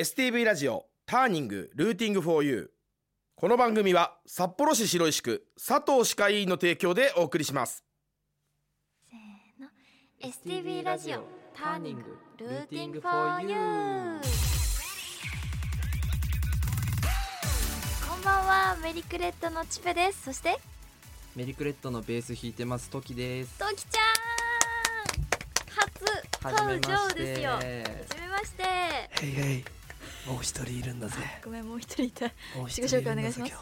STV ラジオターニングルーティングフォーユーこの番組は札幌市白石区佐藤歯科医院の提供でお送りします。せーの。STV ラジオターニングルーティングフォーユーこんばんはメリクレットのチペです。そして？メリクレットのベース弾いてますトキです。トキちゃん初登場ですよ。はじめましてもう一人いるんだぜ。ごめんもう一人いた。もう一人いるんだぜ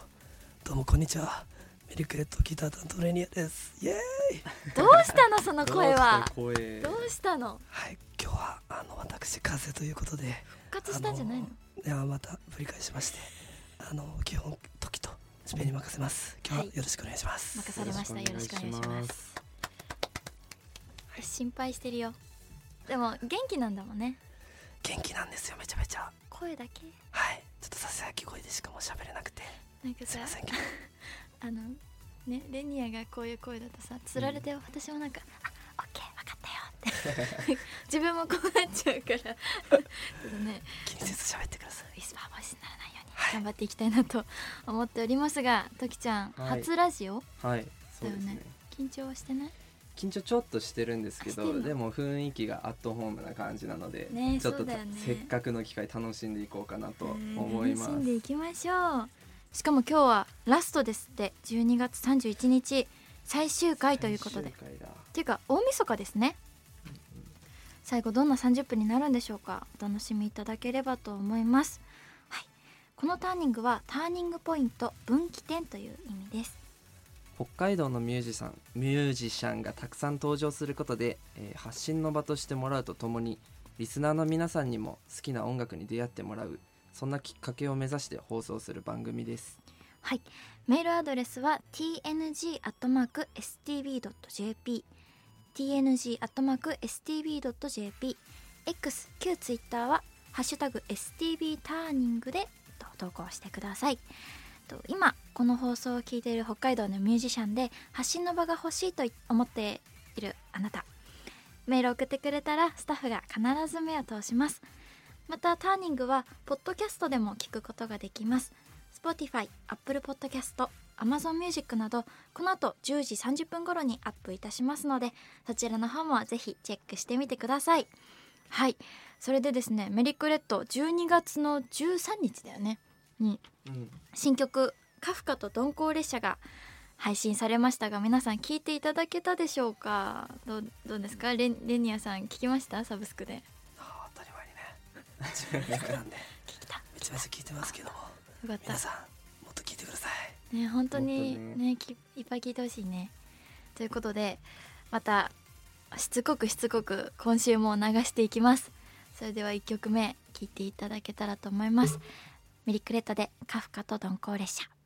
どうもこんにちは。メリクレットギター担当レニアです。イエーイ。どうしたのその声は？どうしてどうしたの？はい今日はあの私風邪ということで復活したんじゃないの？ではまたぶり返しましてあの基本時とスペに任せます。今日ははいよろしくお願いします、任されました。よろしくお願いします。心配してるよ。でも元気なんだもんね。元気なんですよめちゃめちゃ声だけ？はい。ちょっとささやき声でしかもう喋れなくて。なんかさすいませんけど。あのねレニアがこういう声だとさつられて、私もなんか「あオッケー分かったよ」って。自分もこうなっちゃうから。ちょっとね気にせず喋ってください。ウィスパーボイスにならないようにはい。頑張っていきたいなと思っておりますがときちゃん、はい。初ラジオ？はい。そうですね。だよね。緊張はしてない？緊張ちょっとしてるんですけどでも雰囲気がアットホームな感じなので、ねちょっとね。せっかくの機会楽しんでいこうかなと思います。楽しんでいきましょう。しかも今日はラストですって。12月31日最終回ということで。っていうか大晦日ですね。最後どんな30分になるんでしょうか。お楽しみいただければと思います。はい。このターニングはターニングポイント分岐点という意味です北海道のミュージシャンミュージシャンがたくさん登場することで、えー発信の場としてもらうとともにリスナーの皆さんにも好きな音楽に出会ってもらうそんなきっかけを目指して放送する番組です。はい。メールアドレスは tng.stv.jp tng.stv.jp X 旧 Twitter は「ハッシュタグ #stv ターニング」で投稿してください。と今この放送を聞いている北海道のミュージシャンで発信の場が欲しいと思っているあなた。メール送ってくれたらスタッフが必ず目を通します。またターニングはポッドキャストでも聞くことができます。Spotify、Apple Podcast、Amazon Music などこの後10時30分頃にアップいたしますのでそちらの方もぜひチェックしてみてください。はい。それでですねメリクレット12月の13日だよね。にうん。新曲「カフカと鈍行列車」が配信されましたが皆さん聞いていただけたでしょうか？どうどうですか？レンレニアさん聞きました？サブスクで。あ当たり前にね。自分の役なんで。聞いた。めちゃめちゃ聞いてますけども。よかった。皆さんもっと聞いてください。ね本当にねきいっぱい聞いてほしいね。ということでまたしつこくしつこく今週も流していきます。それでは1曲目聴いていただけたらと思いますメリクレットでカフカと鈍行列車。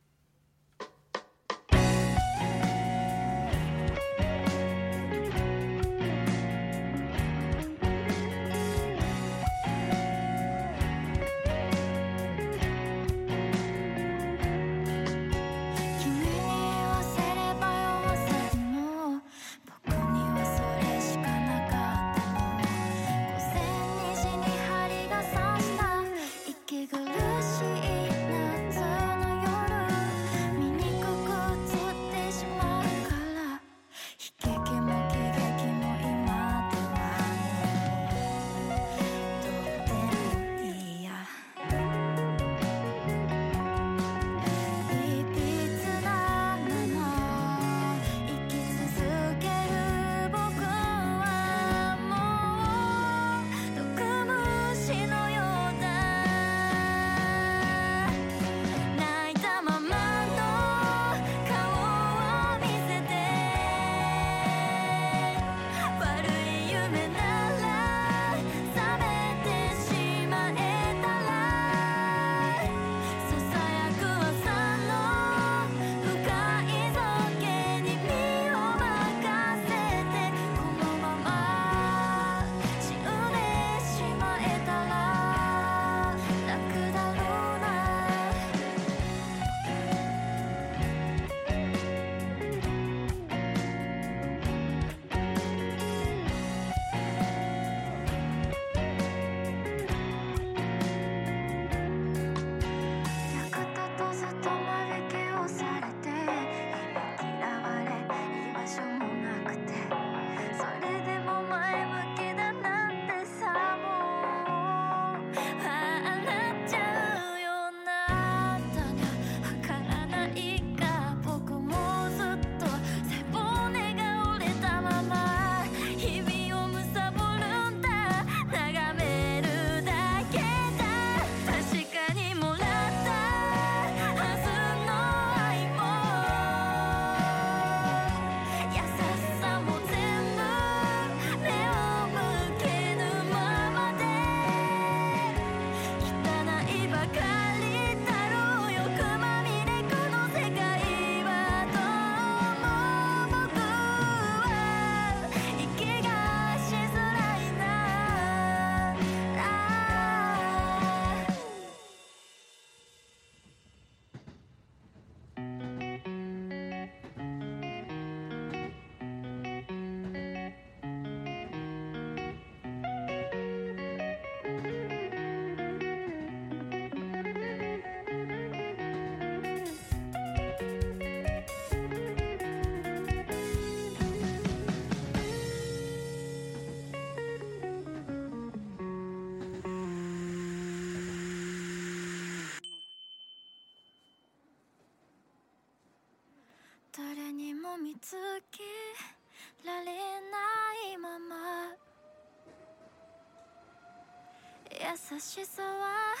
優しさは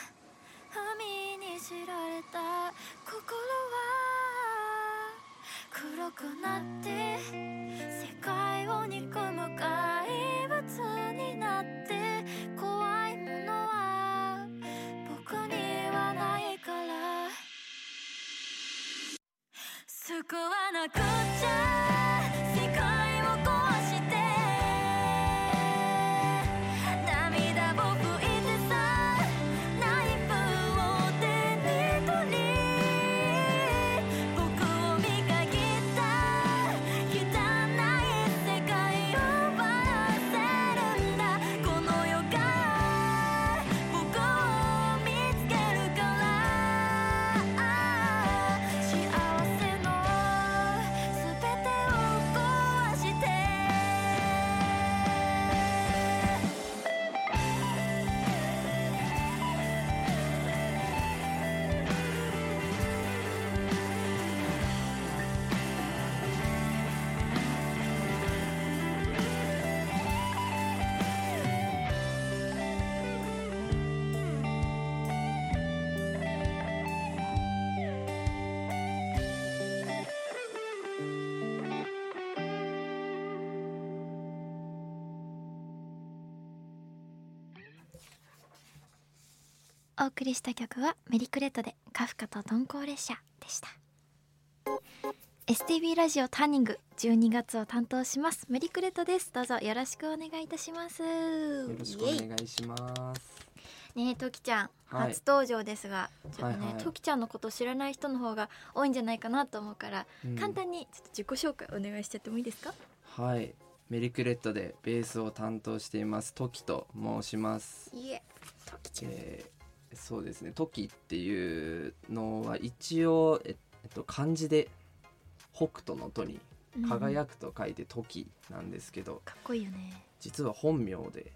海に知られた心は黒くなって世界を憎む怪物になって怖いものは僕にはないから救わなくちゃお送りした曲はメリクレットでカフカと鈍行列車でした。STB ラジオターニング12月を担当しますメリクレットです。どうぞよろしくお願いいたします。よよろしくお願いします。ねえときちゃん、はい。初登場ですがちょっとね、はいはい。ときちゃんのことを知らない人の方が多いんじゃないかなと思うから、うん。簡単にちょっと自己紹介お願いしちゃってもいいですか？はい。メリクレットでベースを担当していますトキと申します。いえときちゃん。えーそうですね「トキ」っていうのは一応ええっと漢字で北斗の「と」に「うん輝く」と書いて「トキ」なんですけどかっこいいよね。実は本名で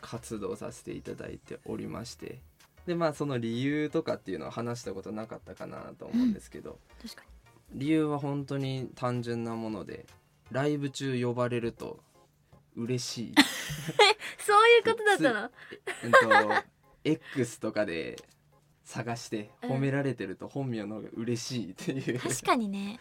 活動させていただいておりましてでまあその理由とかっていうのは話したことなかったかなと思うんですけど、確か理由は本当に単純なものでライブ中呼ばれると嬉しい、に そういうことだったの？うんと X とかで探してうん。褒められてると本名の方が嬉しいっていう、確かにね。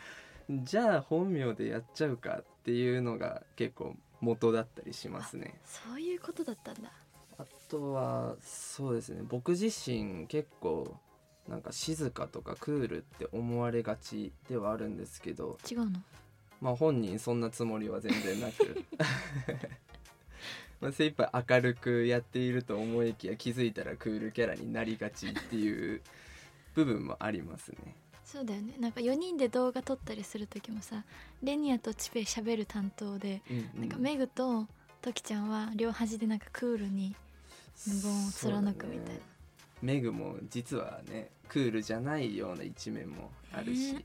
じゃあ本名でやっちゃうかっていうのが結構元だったりしますね。そういうことだったんだ。あとはそうですね。僕自身結構なんか静かとかクールって思われがちではあるんですけど。違うの？まあ本人そんなつもりは全然なく まあ精一杯明るくやっていると思いきや気づいたらクールキャラになりがちっていう部分もありますね。そうだよね。なんか4人で動画撮ったりする時もさレニアとチペ喋る担当で、うんうん。なんかメグとトキちゃんは両端でなんかクールに無言を貫くみたいな。ね。メグも実はねクールじゃないような一面もあるし、ね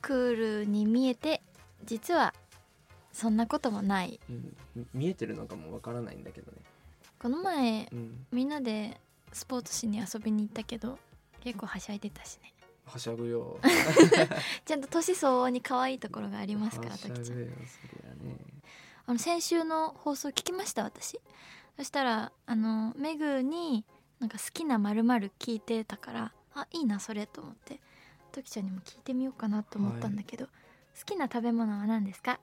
クールに見えて実はそんなこともない。うん。み見えてるのかもわからないんだけどね、この前うん、みんなでスポーツしに遊びに行ったけど結構はしゃいでたしね。はしゃぐよ。ちゃんと年相応に可愛いところがありますからはしトキちゃんりゃね。あの先週の放送聞きました？私？そしたらあのメグになんか好きなまる聞いてたからあいいなそれと思って。トキちゃんにも聞いてみようかなと思ったんだけど、好きな食べ物は何ですか？好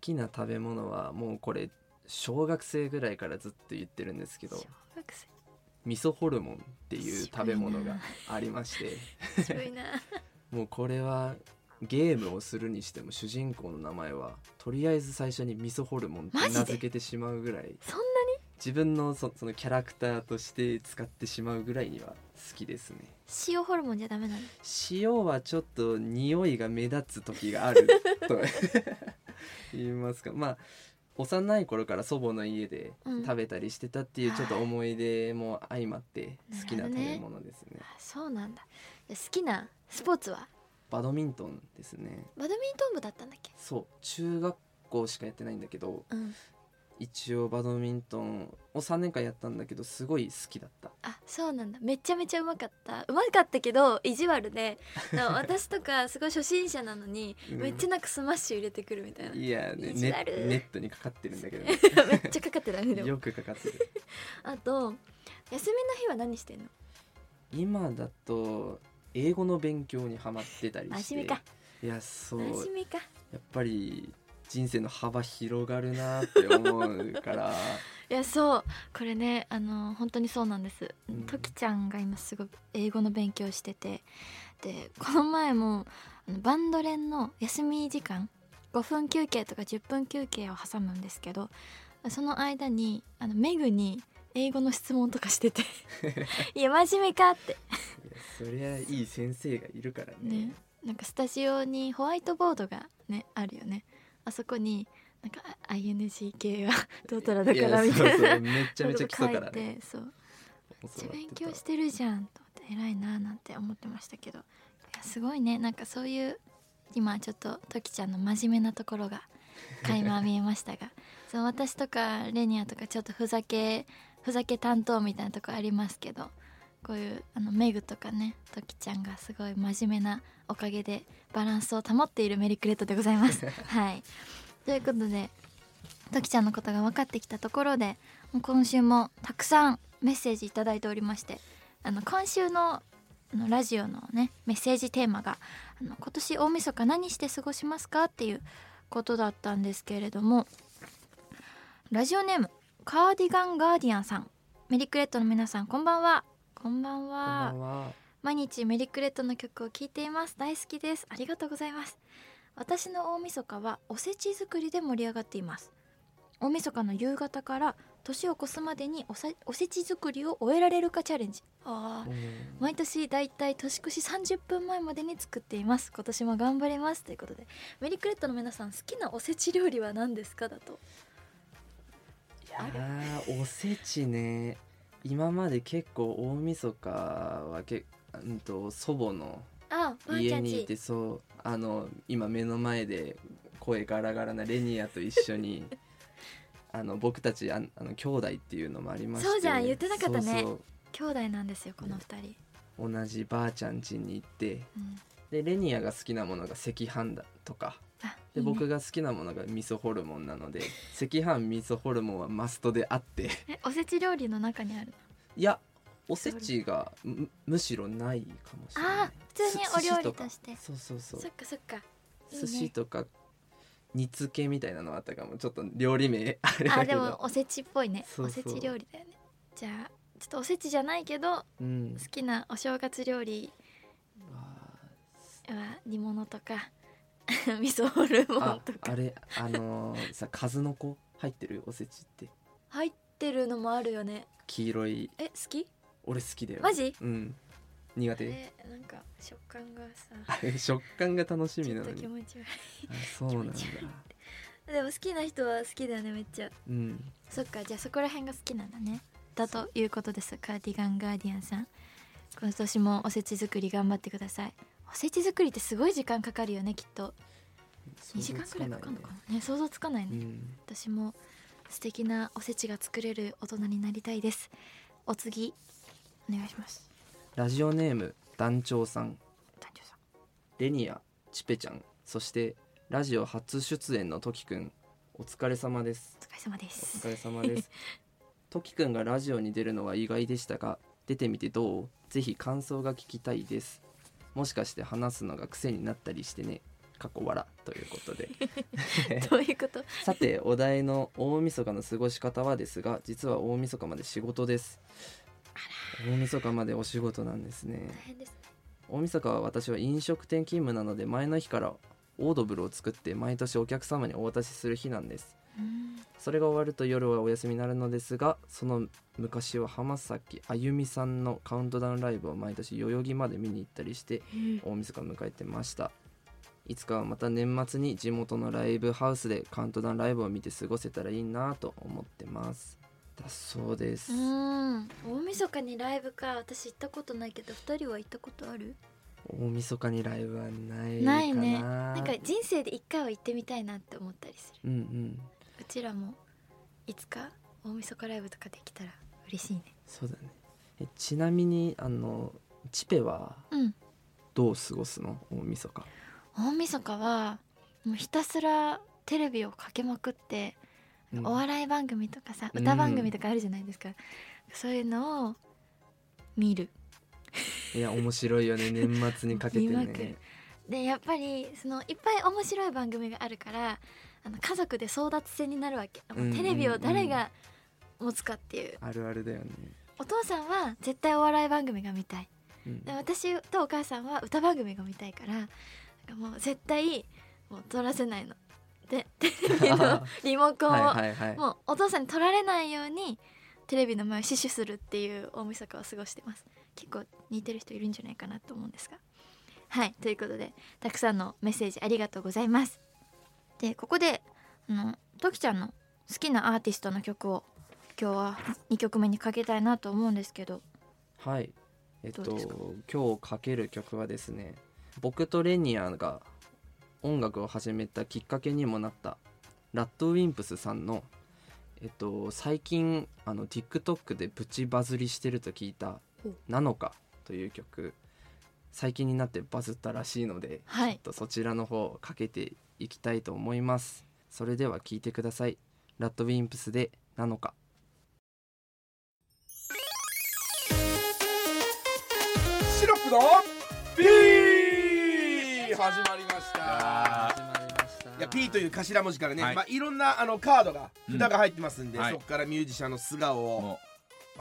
きな食べ物はもうこれ小学生ぐらいからずっと言ってるんですけど味噌ホルモンっていう食べ物がありまして渋いなもうこれはゲームをするにしても主人公の名前はとりあえず最初に味噌ホルモンって名付けてしまうぐらいそんな自分のそそのキャラクターとして使ってしまうぐらいには好きですね。塩ホルモンじゃダメなの？塩はちょっと匂いが目立つ時があると 言いますか。まあ幼い頃から祖母の家でうん。食べたりしてたっていうちょっと思い出も相まって好きな食べ物ですね。あそうなんだ。で好きなスポーツは？バドミントンですね。バドミントン部だったんだっけ？そう。中学校しかやってないんだけどうん一応バドミントンを3年間やったんだけどすごい好きだった。あそうなんだ。めちゃめちゃうまかった。うまかったけど意地悪で。私とかすごい初心者なのに、うん。めっちゃなんかスマッシュ入れてくるみたいな、いやねネットにかかってるんだけど。ねめっちゃかかってた。ねでもよくかかってる。あと休みの日は何してんの？今だと英語の勉強にハマってたりして。真面目か。いやそう。真面目か。やっぱり人生の幅広がるなって思うから。いやそう。これねあの本当にそうなんです、うん。ときちゃんが今すごい英語の勉強してて。でこの前もあのバンド練の休み時間5分休憩とか10分休憩を挟むんですけどその間にあのメグに英語の質問とかしてて。いや真面目かって。いやそりゃいい先生がいるからね。ね。なんかスタジオにホワイトボードがねあるよねあそこになんか ING 系はどうたらだからみたいなやそうそうめちゃめちゃ基礎から書いねてそうめっちゃ勉強してるじゃんと思って偉いななんて思ってましたけどいやすごいねなんかそういう今ちょっとときちゃんの真面目なところが垣間見えましたがそう私とかレニアとかちょっとふざけふざけ担当みたいなとこありますけどこういうあのメグとかねときちゃんがすごい真面目なおかげでバランスを保っているメリクレットでございます。はい。ということでときちゃんのことが分かってきたところでもう今週もたくさんメッセージいただいておりましてあの今週のあのラジオのねメッセージテーマがあの今年大晦日何して過ごしますかっていうことだったんですけれどもラジオネームカーディガンガーディアンさん。メリクレットの皆さんこんばんはこんばんこんはばんは。毎日メリクレットの曲を聴いています。大好きです。ありがとうございます。私の大晦日はおせち作りで盛り上がっています。大晦日の夕方から年を越すまでにおさおせち作りを終えられるかチャレンジ。あーうん。毎年だいたい年越し30分前までに作っています。今年も頑張ります。ということでメリクレットの皆さん好きなおせち料理は何ですか？だと。いやーおせちね今まで結構大晦日はけ、うん、と祖母の家にいてそうあの今目の前で声ガラガラなレニアと一緒に あの僕たちああの兄弟っていうのもありましてそうじゃん言ってなかったね。兄弟なんですよこの二人、そう同じばあちゃん家に行ってうん、でレニアが好きなものが赤飯だとかあで僕が好きなものが味噌ホルモンなので 赤飯味噌ホルモンはマストであって。えおせち料理の中にあるいやおせちがむむしろないかもしれない。あー普通にお料理として。そうそうそう。そっかそっか。ね。寿司とか煮付けみたいなのあったかも。ちょっと料理名あれあでだけど。もおせちっぽいね。おせち料理だよね。じゃあちょっとおせちじゃないけどうん。好きなお正月料理あは煮物とか 味噌ホルモあンとか。あれあのーさ数の子入ってる？おせちって。入ってるのもあるよね。黄色い。え好き？俺好きだよ。マジ？うん。苦手？えなんか食感がさ。食感が楽しみちょっとなのに気持ち悪あそうなんだ。でも好きな人は好きだよねめっちゃ。うん。そっかじゃあそこら辺が好きなんだね。だということですカーディガンガーディアンさん。今年もおせち作り頑張ってくださいおせち作りってすごい時間かかるよねきっと。2時間くらいかかるのかな？ね想像つかないね、うん。私も素敵なおせちが作れる大人になりたいです。お次お願いします。ラジオネーム団長さん。団長さん。レニアチペちゃん。そしてラジオ初出演のトキくんお疲れ様です。お疲れ様でおす疲れ様です。トキくんがラジオに出るのは意外でしたが出てみてどう？ぜひ感想が聞きたいですもしかして話すのが癖になったりしてね過去笑ということで。どういうこと？さてお題の大晦日の過ごし方はですが実は大晦日まで仕事です。大晦日までお仕事なんですね。ね。大晦日は私は飲食店勤務なので前の日からオードブルを作って毎年お客様にお渡しする日なんです。うんそれが終わると夜はお休みになるのですがその昔は浜崎あゆみさんのカウントダウンライブを毎年代々木まで見に行ったりして大晦日を迎えてましたいつかはまた年末に地元のライブハウスでカウントダウンライブを見て過ごせたらいいなと思ってます。だそうです、うん。大晦日にライブか私行ったことないけど二人は行ったことある？大晦日にライブはないかな。ないね。なんか人生で一回は行ってみたいなって思ったりする。うんうん。うちらもいつか大晦日ライブとかできたら嬉しいね。そうだね。えちなみにあのチペはうん。どう過ごすの？大晦日。大晦日はもうひたすらテレビをかけまくって、うん。お笑い番組とかさうん。歌番組とかあるじゃないですか、そういうのを見る。いや面白いよね。年末にかけて見まくる。ねでやっぱりそのいっぱい面白い番組があるからあの家族で争奪戦になるわけ、テレビを誰が持つかっていう。あるあるだよね、お父さんは絶対お笑い番組が見たい。うん。で私とお母さんは歌番組が見たいからもう絶対もう取らせないの。で テレビのリモコンを、はいもうお父さんに取られないようにテレビの前を死守するっていう大晦日を過ごしてます。結構似てる人いるんじゃないかなと思うんですが。はいということでたくさんのメッセージありがとうございますでここであのときちゃんの好きなアーティストの曲を今日は2曲目にかけたいなと思うんですけど。はい。えっと今日かける曲はですね僕とレニアが音楽を始めたきっかけにもなったラッドウィンプスさんのえっと最近あの TikTok でプチバズりしてると聞いたほう「なのか」という曲最近になってバズったらしいのではい。ちょっとそちらの方をかけていきたいと思います。それでは聞いてください。ラッドウィンプスで「なのか」シロップのピー始まりました。始まりました。いや P という頭文字からね、はい。いまあ、いろんなあのカードがうん札が入ってますんで、はい。そこからミュージシャンの素顔をも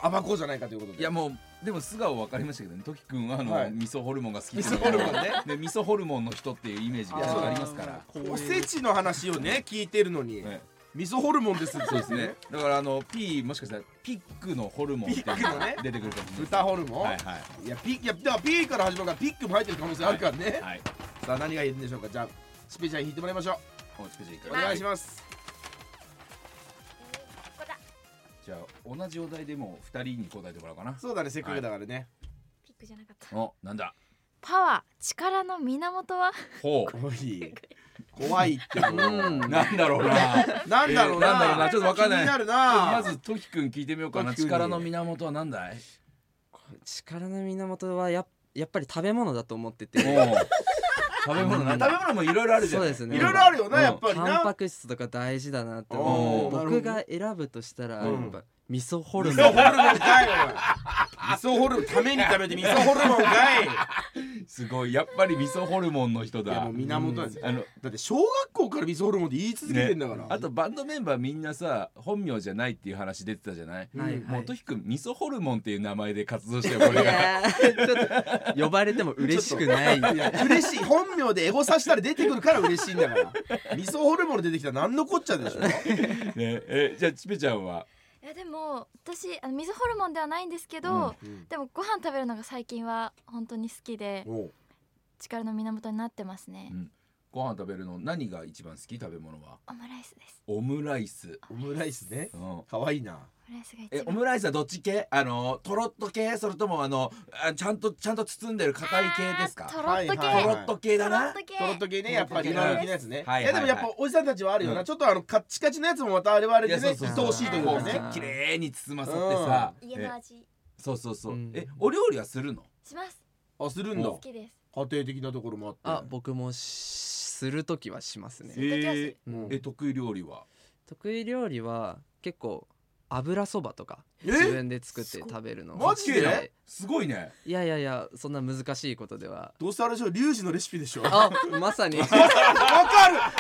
暴こうじゃないかということで。ういやもうでも素顔分かりましたけどね。トキ君はあの、はい。味噌ホルモンが好き味噌ホルモンね。で味噌ホルモンの人っていうイメージがありますからおせちの話をね聞いてるのに、ね味噌ホルモンですってそうですね。だからあの P もしかしたらピックのホルモンって出てくるかもしれない豚ホルモン、はいはい。いやピいやだから P から始まるからピックも入ってる可能性あるからね、はいさあ何がいるんでしょうか？じゃあスペちゃん引いてもらいましょおスペシャルいうお願いしますじゃあ同じお題でも二人に答えてもらおうかな。そうだねせっかくだからね、ピックじゃなかった。おなんだ？パワー力の源は？ほおい。怖いってもう。うん。うなんだろうな。なんだろうな,、えーなんだろうな。ちょっとわかんない。気になるな。まずトキ君聞いてみようかな。トキ君に。力の源は何だい？力の源はややっぱり食べ物だと思ってて。おう食べ物な食べ物もいろいろあるじゃないそうですね。いろいろあるよな、うん。やっぱりタンなパク質とか大事だなって思う。僕が選ぶとしたらうんやっぱ味噌ホル味モン。噌ホルモンかい味噌ホルモンために食べて味噌ホルモンかいすごい。やっぱり味噌ホルモンの人だ。いやもう源なん。ですよあのだって小学校から味噌ホルモンって言い続けてんだから、あとバンドメンバーみんなさ本名じゃないっていう話出てたじゃない、うんはい。もうとひくん味噌ホルモンっていう名前で活動してよこれいがやー。ちょっと呼ばれても嬉しくない。いや嬉しい。本名でエゴさしたら出てくるから嬉しいんだから。味噌ホルモン出てきたら何のこっちゃでしょね。えじゃあちぺちゃんは？いやでも私あの水ホルモンではないんですけど、うんでもご飯食べるのが最近は本当に好きで力の源になってますね、うん。ご飯食べるの何が一番好き？食べ物は。オムライスです。オムライス、オムライスね。うん、可愛いな。オムライスがえオムライスはどっち系？あのとろっと系？それともあのあちゃんとちゃんと包んでる硬い系ですか？とろっと系、はいはいはい。とろっと系だな。とろっと系。トロット系ねやっぱり今時のやつね、はいいやでもやっぱおじさんたちはあるよな、うん。ちょっとあのカッチカチのやつもまたあれはあれでねいやそうそうそう。愛おしいというかね。こうきれいに包まさってさ、え家の味。そうそうそう、うん。えお料理はするの？します。あするんだ。お好きです。家庭的なところもあって。あ僕もしする時はしますね。する時はする。うんえ得意料理は？得意料理は結構油そばとかえ？自分で作って食べるの。マジで？すごいね。いやいやいやそんな難しいことでは。どうせあれでしょリュウジのレシピでしょ？わあまさに。かる。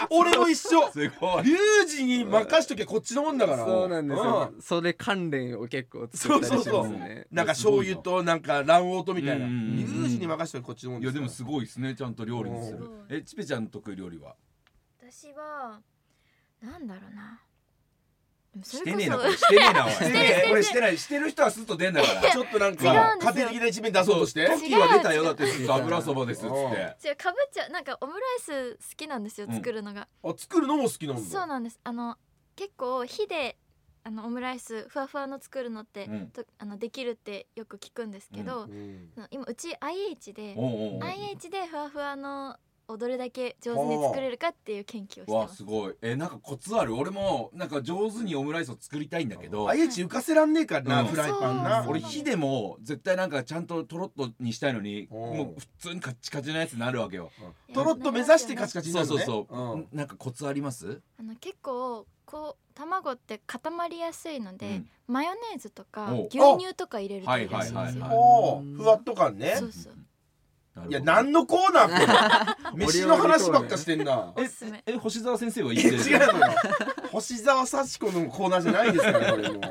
俺も一緒。すごい。リュウジに任しときゃこっちのもんだから。そうなんですよ。うそれ関連を結構作ったりしますね。なんか醤油となんか卵黄とみたいな。リうんうんうん。ュウジに任しときゃこっちのもんいやでもすすごいですねちゃんと料理にするうん。えちぺちゃんの得意料理は？私はなんだろうなしてねえなこれしてねえなおい。してねえこれしてない。してる人はスッと出んだから。ちょっとなん違か家庭的な一面出そうとして。トキは出たよだって油そばですっつって。違うかぶっちゃうなんかオムライス好きなんですようん。作るのが、あ作るのも好きなんだ。そうなんです。あの結構火であのオムライスふわふわの作るのって、うん。とあのできるってよく聞くんですけど、今うち IH でおうおうおう。IH でふわふわのをどれだけ上手に作れるかっていう研究をしてわます。すごい。えなんかコツある？俺もなんか上手にオムライスを作りたいんだけど。IH 浮かせらんねえからな、うん。フライパンな。そう。俺火でも絶対なんかちゃんととろっとにしたいのにうん。もう普通にカッチカチなやつになるわけよ。とろっと目指してカチカチになるのね。そうそうそう、んなんかコツあります？あの結構こう卵って固まりやすいので、うん。マヨネーズとかお牛乳とか入れるといいらしいんですよ、はいはいはいおーふわっと感ね。そうそういや何のコーナーこれ？飯の話ばっかしてんな。おすすめ。え星沢先生は言って。る違うのよ。星沢幸子のコーナーじゃないですからこれもう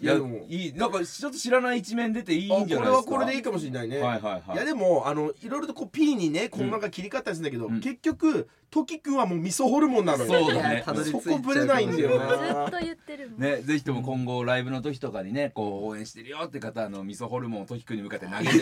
いやいやでも。いいなんかちょっと知らない一面出ていいんじゃあこれないですか？はこれでいいかもしれないね、はいはいはい。いやでもあのいろいろとこう P にね細かく切り方するんだけど、うん結局トキ君はもう味噌ホルモンなのよ。そうだね。そうこぶれないんだよずなっと言ってるもん、ね、ぜひとも今後ライブの時とかにねこう応援してるよって方あの味噌ホルモンをトキ君に向かって投げて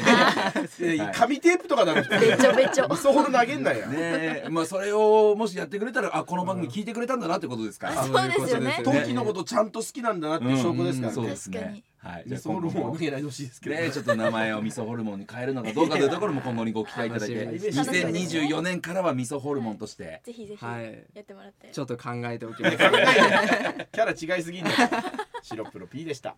みていや紙テー。プとかだろべちょべちょ味噌ホル投げんなよ、ねまあそれをもしやってくれたらあこの番組聞いてくれたんだなってことですから、あそうですよね。トキのことちゃんと好きなんだなっていう証拠ですからね、そうです確かに。ねはい。味噌ホルモンは投げないでほしいですけど、ねちょっと名前を味噌ホルモンに変えるのかどうかというところも今後にご期待いただいて楽しみにして2024年からは味噌ホルモンとして。ぜひぜひ。はい。やってもらって、ちょっと考えておきます。キャラ違いすぎんね白黒 P でした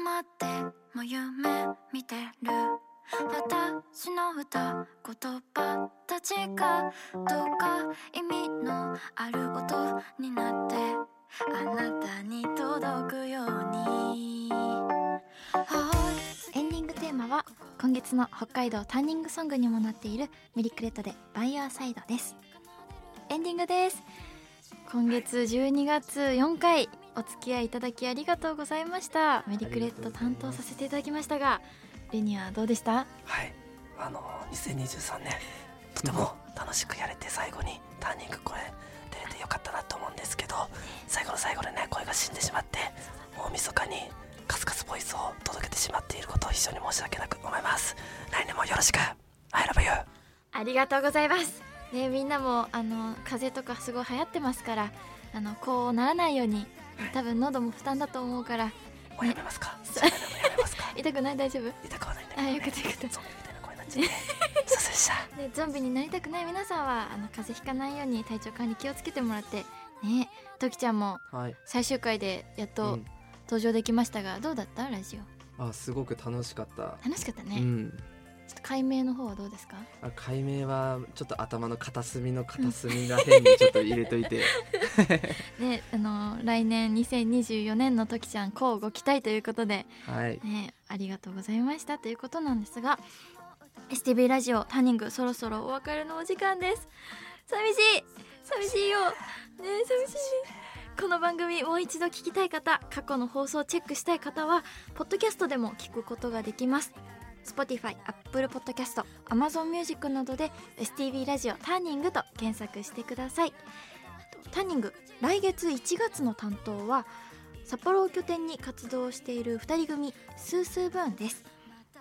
つまでも夢見てる。私の歌言葉たちがどうか意味のある音になってあなたに届くように。エンディングテーマは今月の北海道ターニングソングにもなっているメリクレットでバイヤーサイドです。エンディングです。今月12月4回お付き合いいただきありがとうございました。メリクレット担当させていただきましたがレニアどうでした？はい。あの2023年 とても楽しくやれて最後にターニングこれ出れてよかったなと思うんですけど最後の最後でね声が死んでしまって大晦日にカスカスボイスを届けてしまっていることを非常に申し訳なく思います。来年もよろしく I love you! ありがとうございます。ねみんなもあの風邪とかすごい流行ってますからあのこうならないように多分喉も負担だと思うから。もう。やめますか？痛くない？大丈夫？痛くはないんだけあどねよかったよかった。ゾンビみたいな声になっちゃって。すいませんでしたでゾンビになりたくない皆さんはあの風邪ひかないように体調管理気をつけてもらって。ねときちゃんもはい。最終回でやっうとん。登場できましたが、どうだった？ラジオ。あすごく楽しかった。楽しかったね、うんちょっと解明の方はどうですか？あ解明はちょっと頭の片隅の片隅らへんにちょっと入れといて。ねあの来年2024年のときちゃんこうご期待ということではい。ねありがとうございましたということなんですが STV ラジオターニングそろそろお別れのお時間です。寂しい寂しいよ。ね寂しい。この番組もう一度聞きたい方過去の放送をチェックしたい方はポッドキャストでも聞くことができます Spotify、Apple Podcast、Amazon Music などで STV ラジオターニングと検索してください。ターニング来月1月の担当は札幌を拠点に活動している2人組スースーブーンです。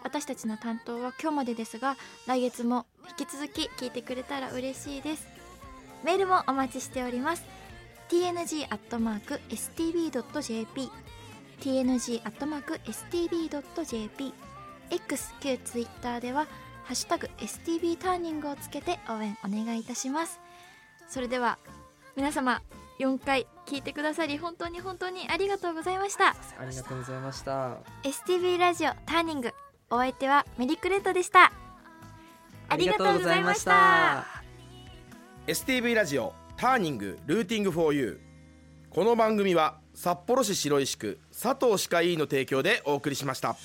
私たちの担当は今日までですが来月も引き続き聞いてくれたら嬉しいです。メールもお待ちしております。tng.stb.jp tng.stb.jp X 旧 Twitter では「ハッシュタグ #STB ターニング」をつけて応援お願いいたします。それでは皆様4回聞いてくださり本当に本当にありがとうございました。ありがとうございました。STV ラジオターニングお相手はメリクレットでした。ありがとうございました。STV ラジオターニングルーティングフォーユー。この番組は札幌市白石区佐藤歯科医院の提供でお送りしました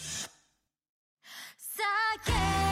yeah.